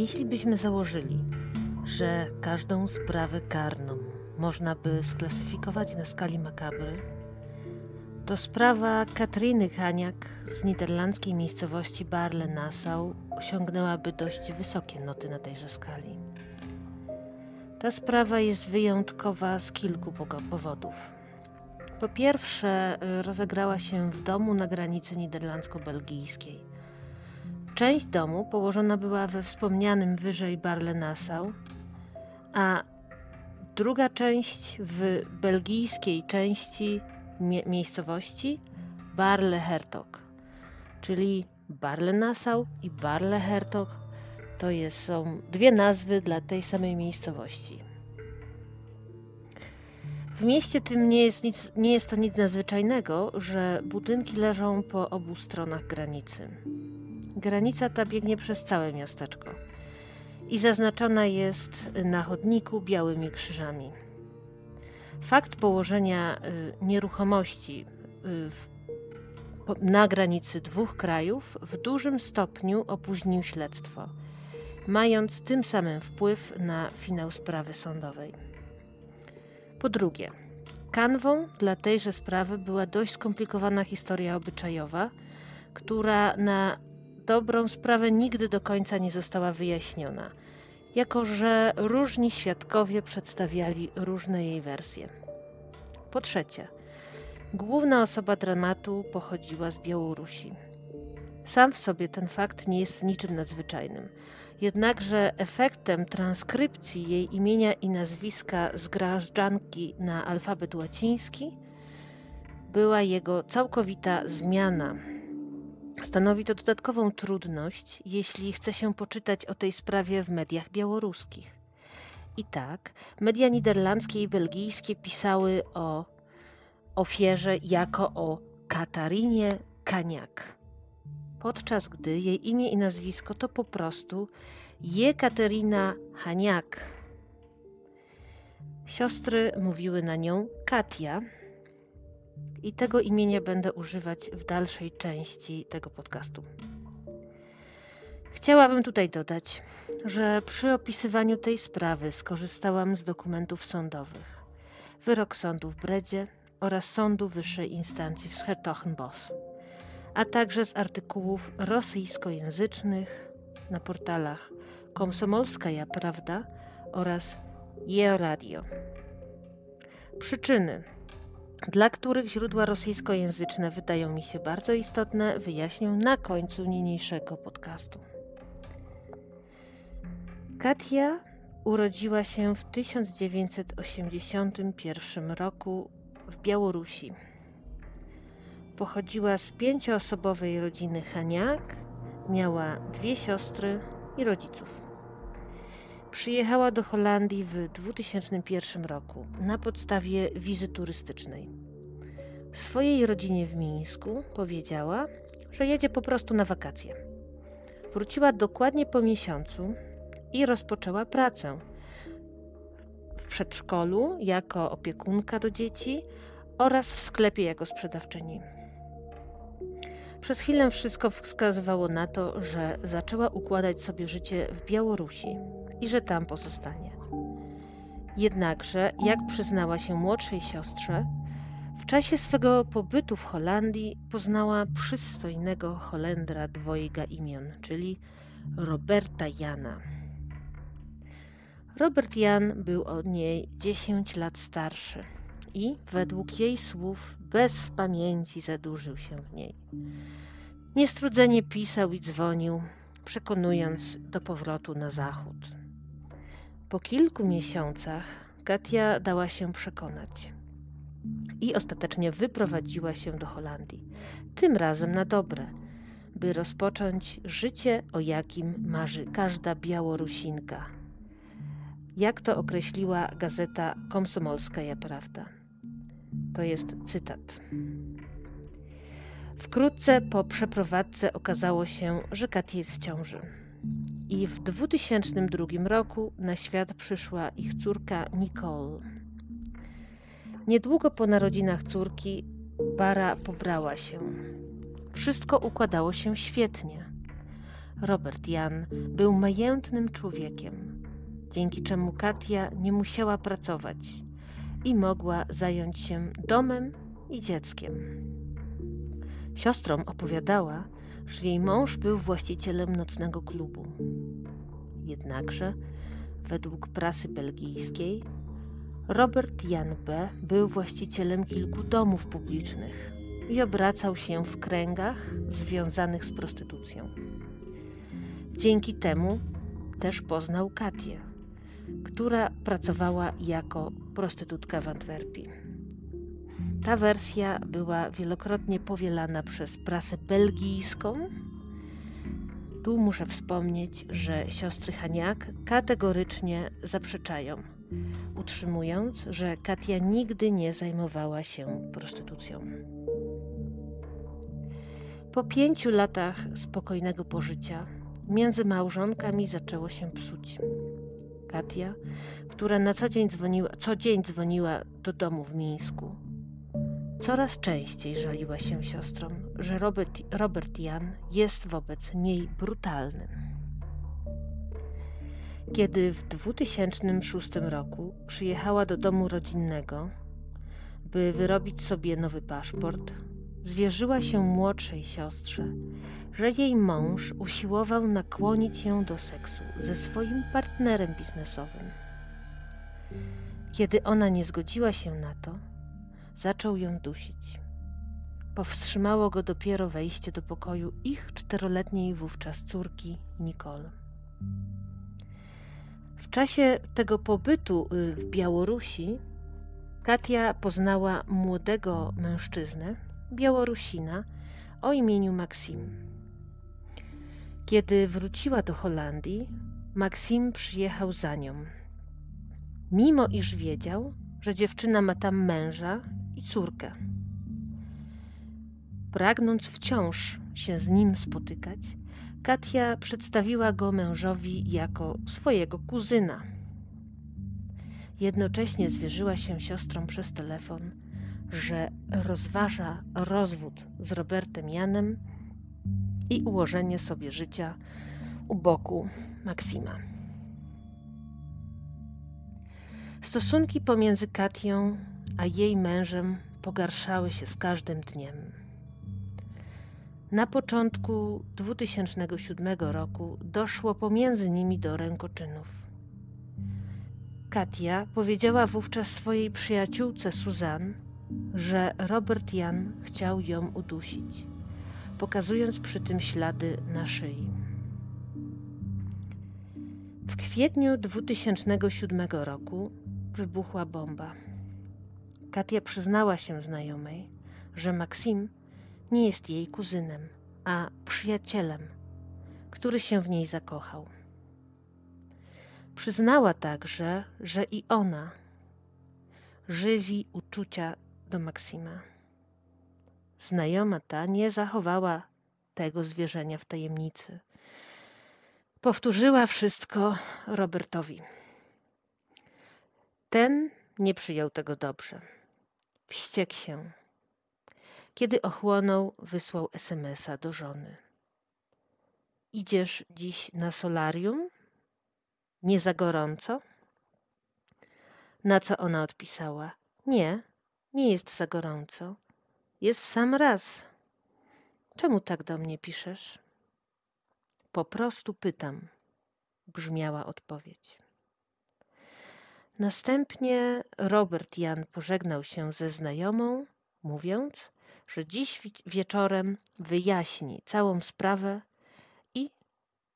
Jeśli byśmy założyli, że każdą sprawę karną można by sklasyfikować na skali makabry, to sprawa Katriny Haniak z niderlandzkiej miejscowości Barle-Nassau osiągnęłaby dość wysokie noty na tejże skali. Ta sprawa jest wyjątkowa z kilku powodów. Po pierwsze, rozegrała się w domu na granicy niderlandzko-belgijskiej. Część domu położona była we wspomnianym wyżej Barle-Nassau, a druga część w belgijskiej części mie miejscowości Barle-Hertog, czyli Barle-Nassau i Barle-Hertog to jest, są dwie nazwy dla tej samej miejscowości. W mieście tym nie jest, nic, nie jest to nic nadzwyczajnego, że budynki leżą po obu stronach granicy. Granica ta biegnie przez całe miasteczko i zaznaczona jest na chodniku białymi krzyżami. Fakt położenia y, nieruchomości y, na granicy dwóch krajów w dużym stopniu opóźnił śledztwo, mając tym samym wpływ na finał sprawy sądowej. Po drugie, kanwą dla tejże sprawy była dość skomplikowana historia obyczajowa, która na dobrą sprawę nigdy do końca nie została wyjaśniona, jako że różni świadkowie przedstawiali różne jej wersje. Po trzecie, główna osoba dramatu pochodziła z Białorusi. Sam w sobie ten fakt nie jest niczym nadzwyczajnym. Jednakże efektem transkrypcji jej imienia i nazwiska z grażdżanki na alfabet łaciński była jego całkowita zmiana Stanowi to dodatkową trudność, jeśli chce się poczytać o tej sprawie w mediach białoruskich. I tak, media niderlandzkie i belgijskie pisały o ofierze jako o Katarinie Kaniak, podczas gdy jej imię i nazwisko to po prostu Jekaterina Haniak. Siostry mówiły na nią Katia, i tego imienia będę używać w dalszej części tego podcastu. Chciałabym tutaj dodać, że przy opisywaniu tej sprawy skorzystałam z dokumentów sądowych, wyrok sądu w Bredzie oraz sądu wyższej instancji w Schertochenbosch, a także z artykułów rosyjskojęzycznych na portalach Komsomolskaja Prawda oraz Jeo Radio. Przyczyny dla których źródła rosyjskojęzyczne wydają mi się bardzo istotne, wyjaśnię na końcu niniejszego podcastu. Katia urodziła się w 1981 roku w Białorusi. Pochodziła z pięcioosobowej rodziny Haniak, miała dwie siostry i rodziców. Przyjechała do Holandii w 2001 roku na podstawie wizy turystycznej. Swojej rodzinie w Mińsku powiedziała, że jedzie po prostu na wakacje. Wróciła dokładnie po miesiącu i rozpoczęła pracę w przedszkolu jako opiekunka do dzieci oraz w sklepie jako sprzedawczyni. Przez chwilę wszystko wskazywało na to, że zaczęła układać sobie życie w Białorusi i że tam pozostanie. Jednakże, jak przyznała się młodszej siostrze, w czasie swego pobytu w Holandii poznała przystojnego Holendra dwojga imion, czyli Roberta Jana. Robert Jan był od niej 10 lat starszy i, według jej słów, bez w pamięci zadłużył się w niej. Niestrudzenie pisał i dzwonił, przekonując do powrotu na zachód. Po kilku miesiącach Katia dała się przekonać i ostatecznie wyprowadziła się do Holandii, tym razem na dobre, by rozpocząć życie, o jakim marzy każda Białorusinka. Jak to określiła gazeta Komsomolskaja Prawda. To jest cytat. Wkrótce po przeprowadzce okazało się, że Katia jest w ciąży i w 2002 roku na świat przyszła ich córka Nicole. Niedługo po narodzinach córki Bara pobrała się. Wszystko układało się świetnie. Robert Jan był majętnym człowiekiem, dzięki czemu Katia nie musiała pracować i mogła zająć się domem i dzieckiem. Siostrom opowiadała, że jej mąż był właścicielem nocnego klubu. Jednakże, według prasy belgijskiej, Robert Jan B. był właścicielem kilku domów publicznych i obracał się w kręgach związanych z prostytucją. Dzięki temu też poznał Katię, która pracowała jako prostytutka w Antwerpii. Ta wersja była wielokrotnie powielana przez prasę belgijską. Tu muszę wspomnieć, że siostry Haniak kategorycznie zaprzeczają, utrzymując, że Katia nigdy nie zajmowała się prostytucją. Po pięciu latach spokojnego pożycia między małżonkami zaczęło się psuć. Katia, która na co dzień dzwoniła, co dzień dzwoniła do domu w Mińsku, coraz częściej żaliła się siostrom, że Robert, Robert Jan jest wobec niej brutalny. Kiedy w 2006 roku przyjechała do domu rodzinnego, by wyrobić sobie nowy paszport, zwierzyła się młodszej siostrze, że jej mąż usiłował nakłonić ją do seksu ze swoim partnerem biznesowym. Kiedy ona nie zgodziła się na to, zaczął ją dusić. Powstrzymało go dopiero wejście do pokoju ich czteroletniej wówczas córki Nicole. W czasie tego pobytu y, w Białorusi Katia poznała młodego mężczyznę, Białorusina, o imieniu Maksim. Kiedy wróciła do Holandii, Maksim przyjechał za nią. Mimo iż wiedział, że dziewczyna ma tam męża i córkę. Pragnąc wciąż się z nim spotykać, Katia przedstawiła go mężowi jako swojego kuzyna. Jednocześnie zwierzyła się siostrom przez telefon, że rozważa rozwód z Robertem Janem i ułożenie sobie życia u boku Maksima. Stosunki pomiędzy Katią a jej mężem pogarszały się z każdym dniem. Na początku 2007 roku doszło pomiędzy nimi do rękoczynów. Katia powiedziała wówczas swojej przyjaciółce Suzanne, że Robert Jan chciał ją udusić pokazując przy tym ślady na szyi. W kwietniu 2007 roku wybuchła bomba. Katia przyznała się znajomej, że Maksim nie jest jej kuzynem, a przyjacielem, który się w niej zakochał. Przyznała także, że i ona żywi uczucia do Maksima. Znajoma ta nie zachowała tego zwierzenia w tajemnicy. Powtórzyła wszystko Robertowi. Ten nie przyjął tego dobrze. Wściekł się. Kiedy ochłonął, wysłał SMS-a do żony. Idziesz dziś na solarium? Nie za gorąco? Na co ona odpisała: Nie, nie jest za gorąco. Jest w sam raz. Czemu tak do mnie piszesz? Po prostu pytam, brzmiała odpowiedź. Następnie Robert Jan pożegnał się ze znajomą, mówiąc, że dziś wieczorem wyjaśni całą sprawę i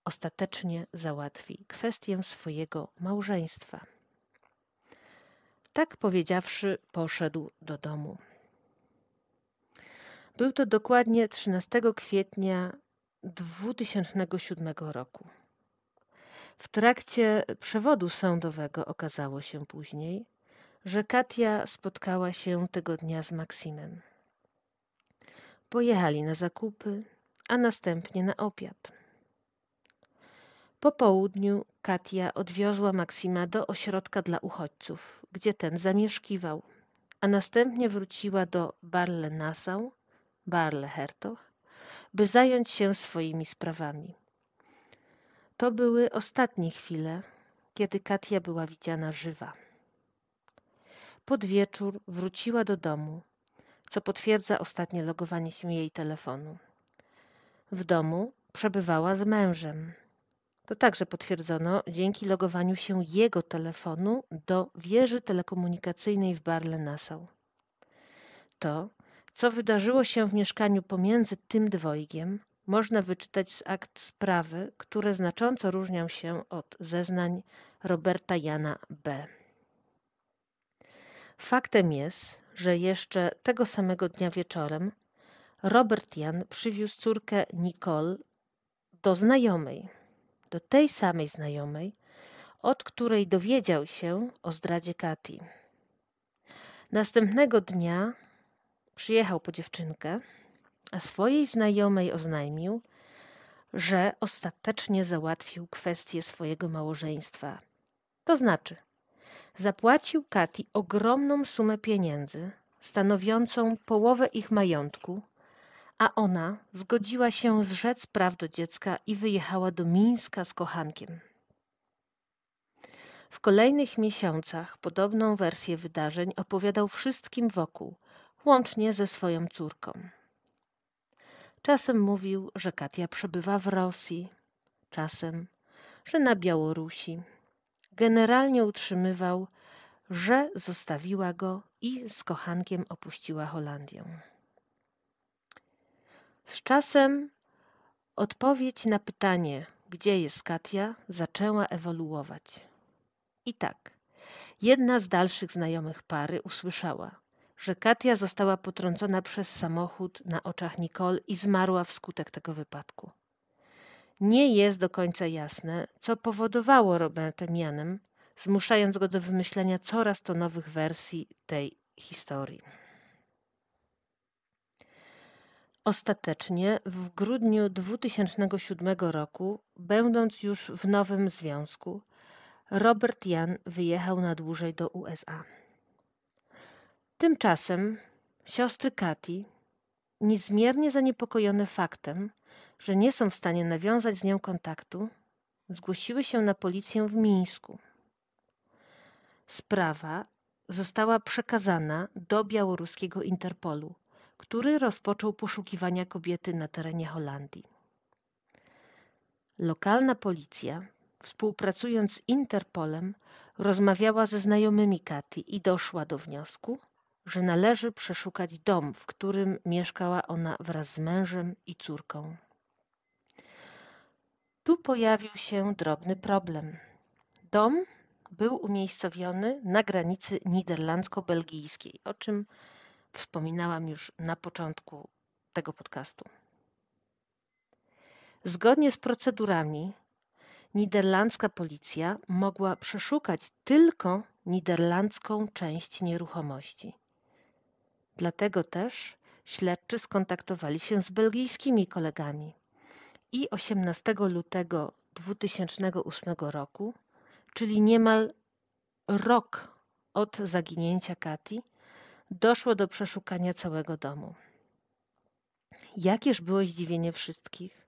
ostatecznie załatwi kwestię swojego małżeństwa. Tak powiedziawszy, poszedł do domu. Był to dokładnie 13 kwietnia 2007 roku. W trakcie przewodu sądowego okazało się później, że Katia spotkała się tego dnia z Maksimem. Pojechali na zakupy, a następnie na obiad. Po południu Katia odwiozła Maksima do ośrodka dla uchodźców, gdzie ten zamieszkiwał, a następnie wróciła do Barle-Nassau, Barle Hertog, by zająć się swoimi sprawami. To były ostatnie chwile, kiedy Katia była widziana żywa. Pod wieczór wróciła do domu, co potwierdza ostatnie logowanie się jej telefonu. W domu przebywała z mężem. To także potwierdzono dzięki logowaniu się jego telefonu do wieży telekomunikacyjnej w Barle-Nassau. To, co wydarzyło się w mieszkaniu pomiędzy tym dwojgiem, można wyczytać z akt sprawy, które znacząco różnią się od zeznań Roberta Jana B. Faktem jest, że jeszcze tego samego dnia wieczorem Robert Jan przywiózł córkę Nicole do znajomej, do tej samej znajomej, od której dowiedział się o zdradzie Kati. Następnego dnia przyjechał po dziewczynkę, a swojej znajomej oznajmił, że ostatecznie załatwił kwestię swojego małżeństwa. To znaczy, zapłacił Kati ogromną sumę pieniędzy, stanowiącą połowę ich majątku, a ona zgodziła się zrzec praw do dziecka i wyjechała do Mińska z kochankiem. W kolejnych miesiącach podobną wersję wydarzeń opowiadał wszystkim wokół, łącznie ze swoją córką. Czasem mówił, że Katia przebywa w Rosji, czasem, że na Białorusi. Generalnie utrzymywał, że zostawiła go i z kochankiem opuściła Holandię. Z czasem odpowiedź na pytanie, gdzie jest Katia, zaczęła ewoluować. I tak, jedna z dalszych znajomych pary usłyszała, że Katia została potrącona przez samochód na oczach Nicole i zmarła wskutek tego wypadku. Nie jest do końca jasne, co powodowało Roberta Mianem, zmuszając go do wymyślenia coraz to nowych wersji tej historii. Ostatecznie w grudniu 2007 roku, będąc już w nowym związku, Robert Jan wyjechał na dłużej do USA. Tymczasem siostry Kati, niezmiernie zaniepokojone faktem, że nie są w stanie nawiązać z nią kontaktu, zgłosiły się na policję w Mińsku. Sprawa została przekazana do białoruskiego Interpolu, który rozpoczął poszukiwania kobiety na terenie Holandii. Lokalna policja, współpracując z Interpolem, rozmawiała ze znajomymi Kati i doszła do wniosku, że należy przeszukać dom, w którym mieszkała ona wraz z mężem i córką. Tu pojawił się drobny problem. Dom był umiejscowiony na granicy niderlandzko-belgijskiej, o czym wspominałam już na początku tego podcastu. Zgodnie z procedurami, niderlandzka policja mogła przeszukać tylko niderlandzką część nieruchomości. Dlatego też śledczy skontaktowali się z belgijskimi kolegami i 18 lutego 2008 roku, czyli niemal rok od zaginięcia Kati, doszło do przeszukania całego domu. Jakież było zdziwienie wszystkich,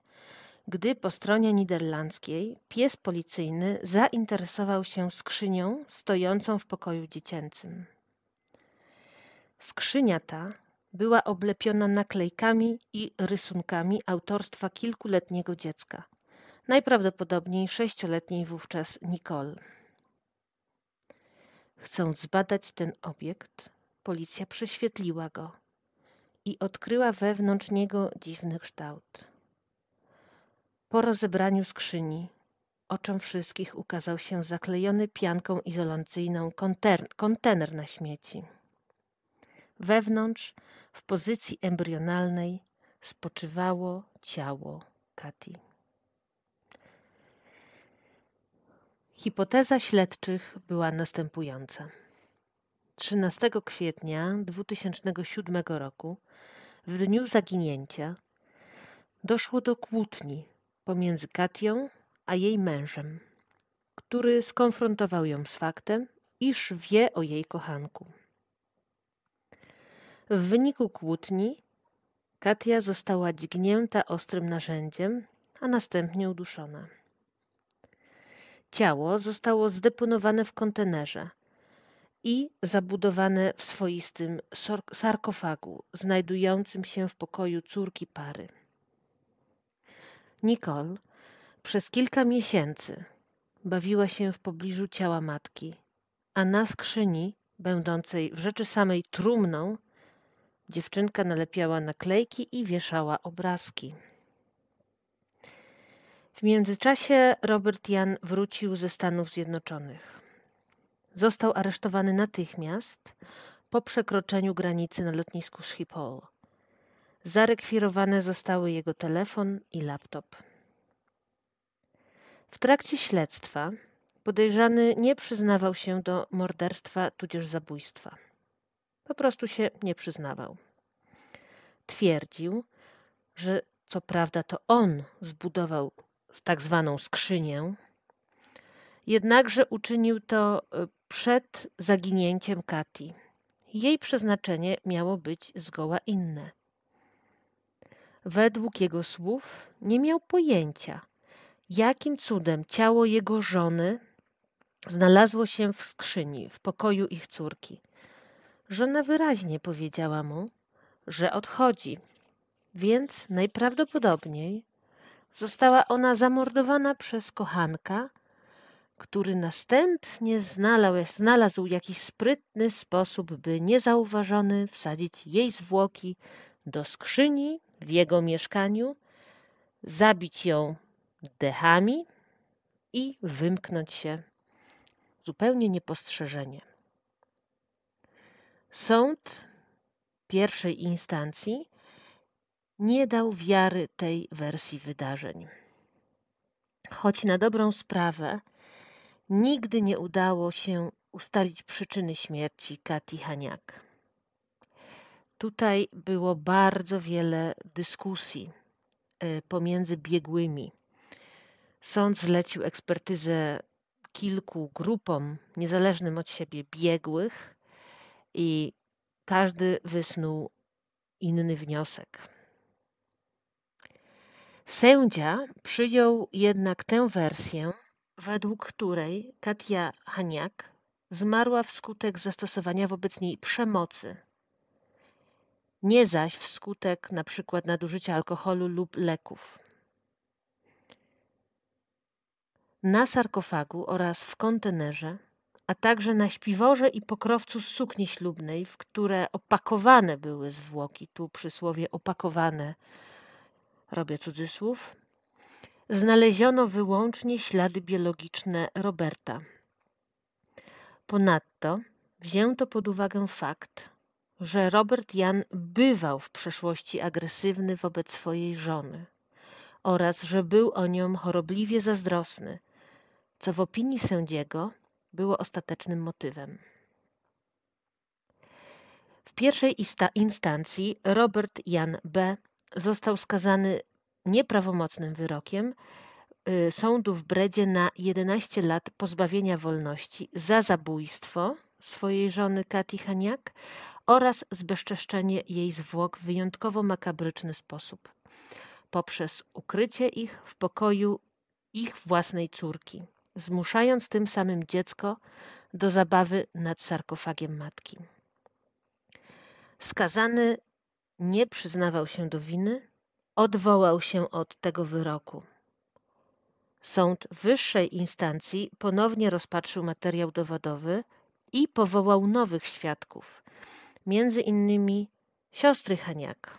gdy po stronie niderlandzkiej pies policyjny zainteresował się skrzynią stojącą w pokoju dziecięcym. Skrzynia ta była oblepiona naklejkami i rysunkami autorstwa kilkuletniego dziecka, najprawdopodobniej sześcioletniej wówczas Nicole. Chcąc zbadać ten obiekt, policja prześwietliła go i odkryła wewnątrz niego dziwny kształt. Po rozebraniu skrzyni oczom wszystkich ukazał się zaklejony pianką izolacyjną kontener na śmieci. Wewnątrz, w pozycji embrionalnej, spoczywało ciało Kati. Hipoteza śledczych była następująca. 13 kwietnia 2007 roku, w dniu zaginięcia, doszło do kłótni pomiędzy Katią a jej mężem, który skonfrontował ją z faktem, iż wie o jej kochanku. W wyniku kłótni Katia została dźgnięta ostrym narzędziem, a następnie uduszona. Ciało zostało zdeponowane w kontenerze i zabudowane w swoistym sarkofagu, znajdującym się w pokoju córki pary. Nicole przez kilka miesięcy bawiła się w pobliżu ciała matki, a na skrzyni, będącej w rzeczy samej trumną, dziewczynka nalepiała naklejki i wieszała obrazki. W międzyczasie Robert Jan wrócił ze Stanów Zjednoczonych. Został aresztowany natychmiast po przekroczeniu granicy na lotnisku Schiphol. Zarekwirowane zostały jego telefon i laptop. W trakcie śledztwa podejrzany nie przyznawał się do morderstwa tudzież zabójstwa. Po prostu się nie przyznawał. Twierdził, że co prawda to on zbudował tak zwaną skrzynię, jednakże uczynił to e, przed zaginięciem Kati. Jej przeznaczenie miało być zgoła inne. Według jego słów nie miał pojęcia, jakim cudem ciało jego żony znalazło się w skrzyni w pokoju ich córki. Żona wyraźnie powiedziała mu, że odchodzi, więc najprawdopodobniej została ona zamordowana przez kochanka, który następnie znalazł, znalazł jakiś sprytny sposób, by niezauważony wsadzić jej zwłoki do skrzyni w jego mieszkaniu, zabić ją dechami i wymknąć się zupełnie niepostrzeżenie. Sąd pierwszej instancji nie dał wiary tej wersji wydarzeń. Choć na dobrą sprawę nigdy nie udało się ustalić przyczyny śmierci Kati Haniak. Tutaj było bardzo wiele dyskusji e, pomiędzy biegłymi. Sąd zlecił ekspertyzę kilku grupom niezależnym od siebie biegłych i każdy wysnuł inny wniosek. Sędzia przyjął jednak tę wersję, według której Katia Haniak zmarła wskutek zastosowania wobec niej przemocy, nie zaś wskutek na przykład nadużycia alkoholu lub leków. Na sarkofagu oraz w kontenerze, a także na śpiworze i pokrowcu sukni ślubnej, w które opakowane były zwłoki, tu przysłowie opakowane, robię cudzysłów, znaleziono wyłącznie ślady biologiczne Roberta. Ponadto wzięto pod uwagę fakt, że Robert Jan bywał w przeszłości agresywny wobec swojej żony oraz że był o nią chorobliwie zazdrosny, co w opinii sędziego było ostatecznym motywem. W pierwszej instancji Robert Jan B. został skazany nieprawomocnym wyrokiem y, sądu w Bredzie na 11 lat pozbawienia wolności za zabójstwo swojej żony Kati Haniak oraz zbezczeszczenie jej zwłok w wyjątkowo makabryczny sposób poprzez ukrycie ich w pokoju ich własnej córki, zmuszając tym samym dziecko do zabawy nad sarkofagiem matki. Skazany nie przyznawał się do winy, odwołał się od tego wyroku. Sąd wyższej instancji ponownie rozpatrzył materiał dowodowy i powołał nowych świadków, między innymi siostry Haniak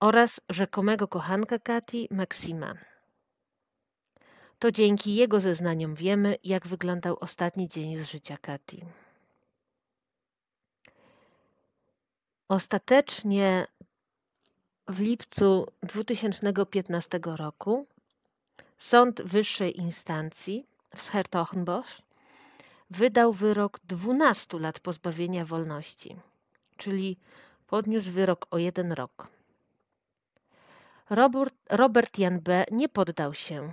oraz rzekomego kochanka Kati, Maksima. To dzięki jego zeznaniom wiemy, jak wyglądał ostatni dzień z życia Kati. Ostatecznie w lipcu 2015 roku Sąd Wyższej Instancji w Schertochenbosch wydał wyrok 12 lat pozbawienia wolności, czyli podniósł wyrok o jeden rok. Robert Jan B. nie poddał się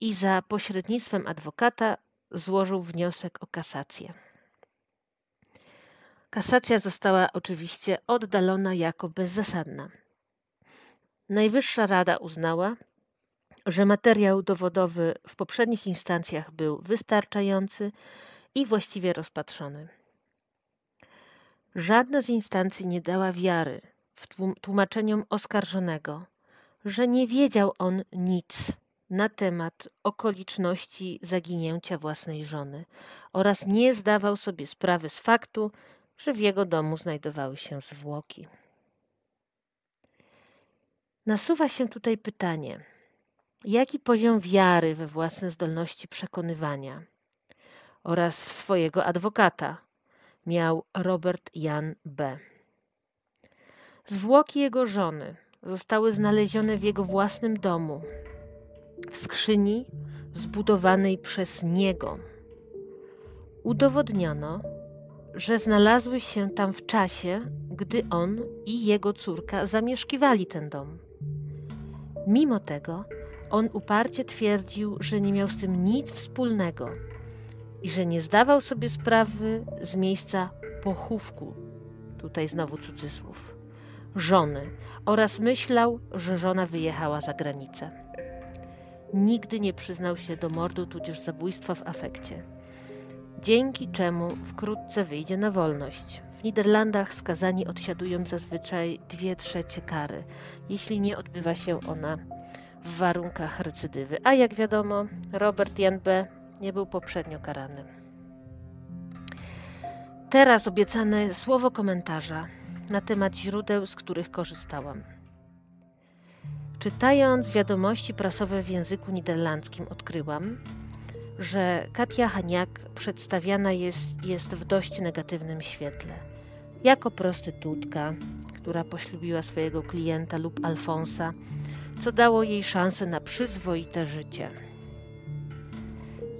i za pośrednictwem adwokata złożył wniosek o kasację. Kasacja została oczywiście oddalona jako bezzasadna. Najwyższa Rada uznała, że materiał dowodowy w poprzednich instancjach był wystarczający i właściwie rozpatrzony. Żadna z instancji nie dała wiary w tłumaczeniom oskarżonego, że nie wiedział on nic na temat okoliczności zaginięcia własnej żony oraz nie zdawał sobie sprawy z faktu, że w jego domu znajdowały się zwłoki. Nasuwa się tutaj pytanie, jaki poziom wiary we własne zdolności przekonywania oraz w swojego adwokata miał Robert Jan B. Zwłoki jego żony zostały znalezione w jego własnym domu, w skrzyni zbudowanej przez niego. Udowodniono, że znalazły się tam w czasie, gdy on i jego córka zamieszkiwali ten dom. Mimo tego, on uparcie twierdził, że nie miał z tym nic wspólnego i że nie zdawał sobie sprawy z miejsca pochówku, tutaj znowu cudzysłów, żony oraz myślał, że żona wyjechała za granicę. Nigdy nie przyznał się do mordu tudzież zabójstwa w afekcie, dzięki czemu wkrótce wyjdzie na wolność. W Niderlandach skazani odsiadują zazwyczaj dwie trzecie kary, jeśli nie odbywa się ona w warunkach recydywy. A jak wiadomo, Robert Jan B. nie był poprzednio karany. Teraz obiecane słowo komentarza na temat źródeł, z których korzystałam. Czytając wiadomości prasowe w języku niderlandzkim, odkryłam, że Katia Haniak przedstawiana jest, jest w dość negatywnym świetle. Jako prostytutka, która poślubiła swojego klienta lub Alfonsa, co dało jej szansę na przyzwoite życie.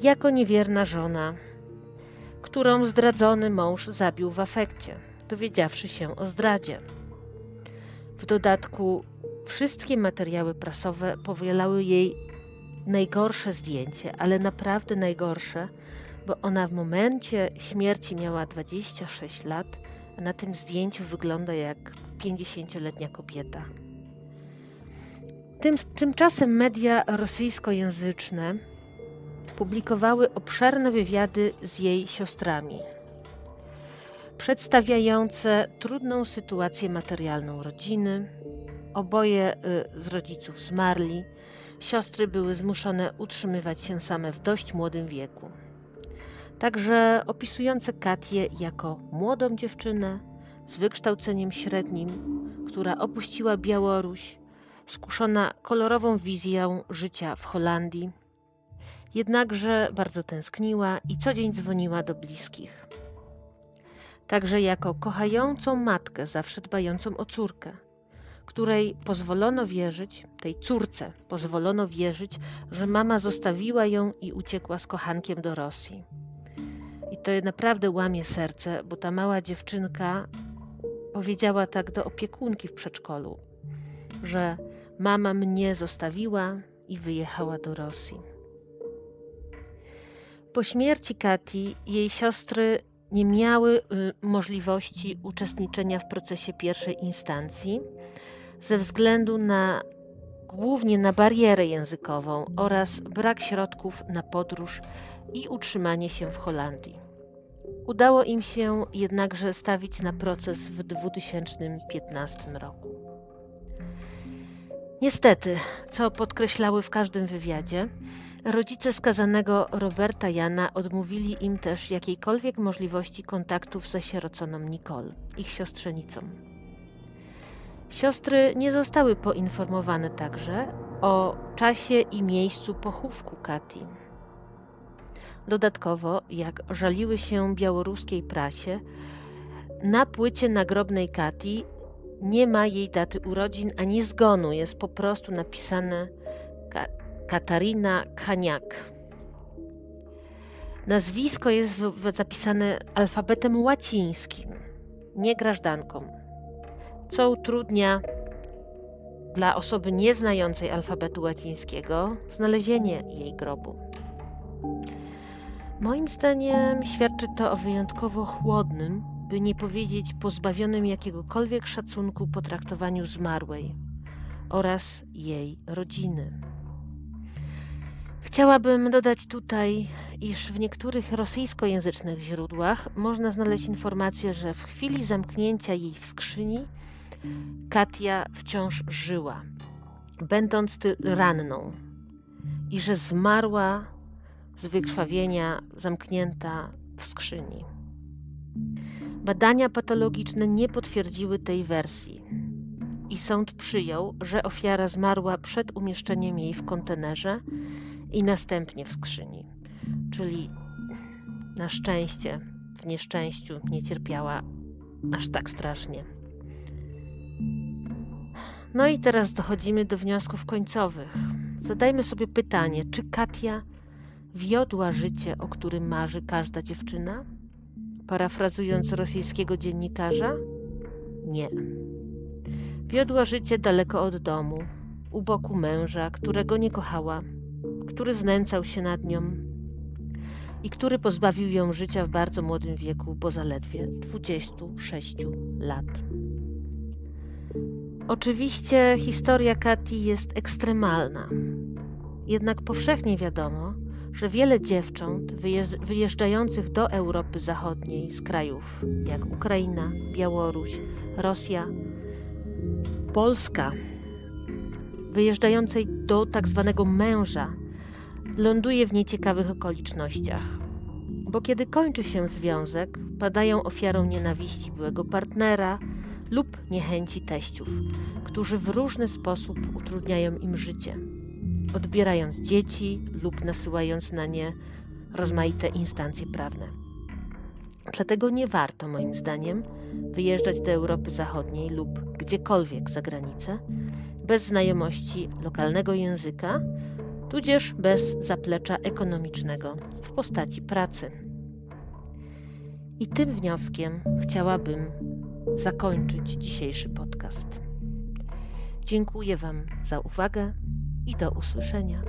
Jako niewierna żona, którą zdradzony mąż zabił w afekcie, dowiedziawszy się o zdradzie. W dodatku wszystkie materiały prasowe powielały jej najgorsze zdjęcie, ale naprawdę najgorsze, bo ona w momencie śmierci miała 26 lat, a na tym zdjęciu wygląda jak 50-letnia kobieta. Tym, tymczasem media rosyjskojęzyczne publikowały obszerne wywiady z jej siostrami, przedstawiające trudną sytuację materialną rodziny. Oboje y, z rodziców zmarli. Siostry były zmuszone utrzymywać się same w dość młodym wieku. Także opisujące Katię jako młodą dziewczynę z wykształceniem średnim, która opuściła Białoruś, skuszona kolorową wizją życia w Holandii. Jednakże bardzo tęskniła i co dzień dzwoniła do bliskich. Także jako kochającą matkę, zawsze dbającą o córkę, której pozwolono wierzyć, tej córce pozwolono wierzyć, że mama zostawiła ją i uciekła z kochankiem do Rosji. I to naprawdę łamie serce, bo ta mała dziewczynka powiedziała tak do opiekunki w przedszkolu, że Mama mnie zostawiła i wyjechała do Rosji. Po śmierci Kati jej siostry nie miały y, możliwości uczestniczenia w procesie pierwszej instancji ze względu na głównie na barierę językową oraz brak środków na podróż i utrzymanie się w Holandii. Udało im się jednakże stawić na proces w 2015 roku. Niestety, co podkreślały w każdym wywiadzie, rodzice skazanego Roberta Jana odmówili im też jakiejkolwiek możliwości kontaktów ze sieroconą Nicole, ich siostrzenicą. Siostry nie zostały poinformowane także o czasie i miejscu pochówku Kati. Dodatkowo, jak żaliły się białoruskiej prasie, na płycie nagrobnej Kati nie ma jej daty urodzin ani zgonu. Jest po prostu napisane Ka Katarina Kaniak. Nazwisko jest zapisane alfabetem łacińskim, nie grażdanką, co utrudnia dla osoby nieznającej alfabetu łacińskiego znalezienie jej grobu. Moim zdaniem świadczy to o wyjątkowo chłodnym by nie powiedzieć pozbawionym jakiegokolwiek szacunku potraktowaniu zmarłej oraz jej rodziny. Chciałabym dodać tutaj, iż w niektórych rosyjskojęzycznych źródłach można znaleźć informację, że w chwili zamknięcia jej w skrzyni Katia wciąż żyła, będąc ranną, i że zmarła z wykrwawienia zamknięta w skrzyni. Badania patologiczne nie potwierdziły tej wersji i sąd przyjął, że ofiara zmarła przed umieszczeniem jej w kontenerze i następnie w skrzyni. Czyli na szczęście w nieszczęściu nie cierpiała aż tak strasznie. No i teraz dochodzimy do wniosków końcowych. Zadajmy sobie pytanie, czy Katia wiodła życie, o którym marzy każda dziewczyna? Parafrazując rosyjskiego dziennikarza? Nie. Wiodła życie daleko od domu, u boku męża, którego nie kochała, który znęcał się nad nią i który pozbawił ją życia w bardzo młodym wieku, bo zaledwie 26 lat. Oczywiście historia Kati jest ekstremalna, jednak powszechnie wiadomo, że wiele dziewcząt wyjeżdżających do Europy Zachodniej z krajów jak Ukraina, Białoruś, Rosja, Polska, wyjeżdżającej do tak zwanego męża, ląduje w nieciekawych okolicznościach. Bo kiedy kończy się związek, padają ofiarą nienawiści byłego partnera lub niechęci teściów, którzy w różny sposób utrudniają im życie odbierając dzieci lub nasyłając na nie rozmaite instancje prawne. Dlatego nie warto, moim zdaniem, wyjeżdżać do Europy Zachodniej lub gdziekolwiek za granicę bez znajomości lokalnego języka, tudzież bez zaplecza ekonomicznego w postaci pracy. I tym wnioskiem chciałabym zakończyć dzisiejszy podcast. Dziękuję Wam za uwagę i do usłyszenia.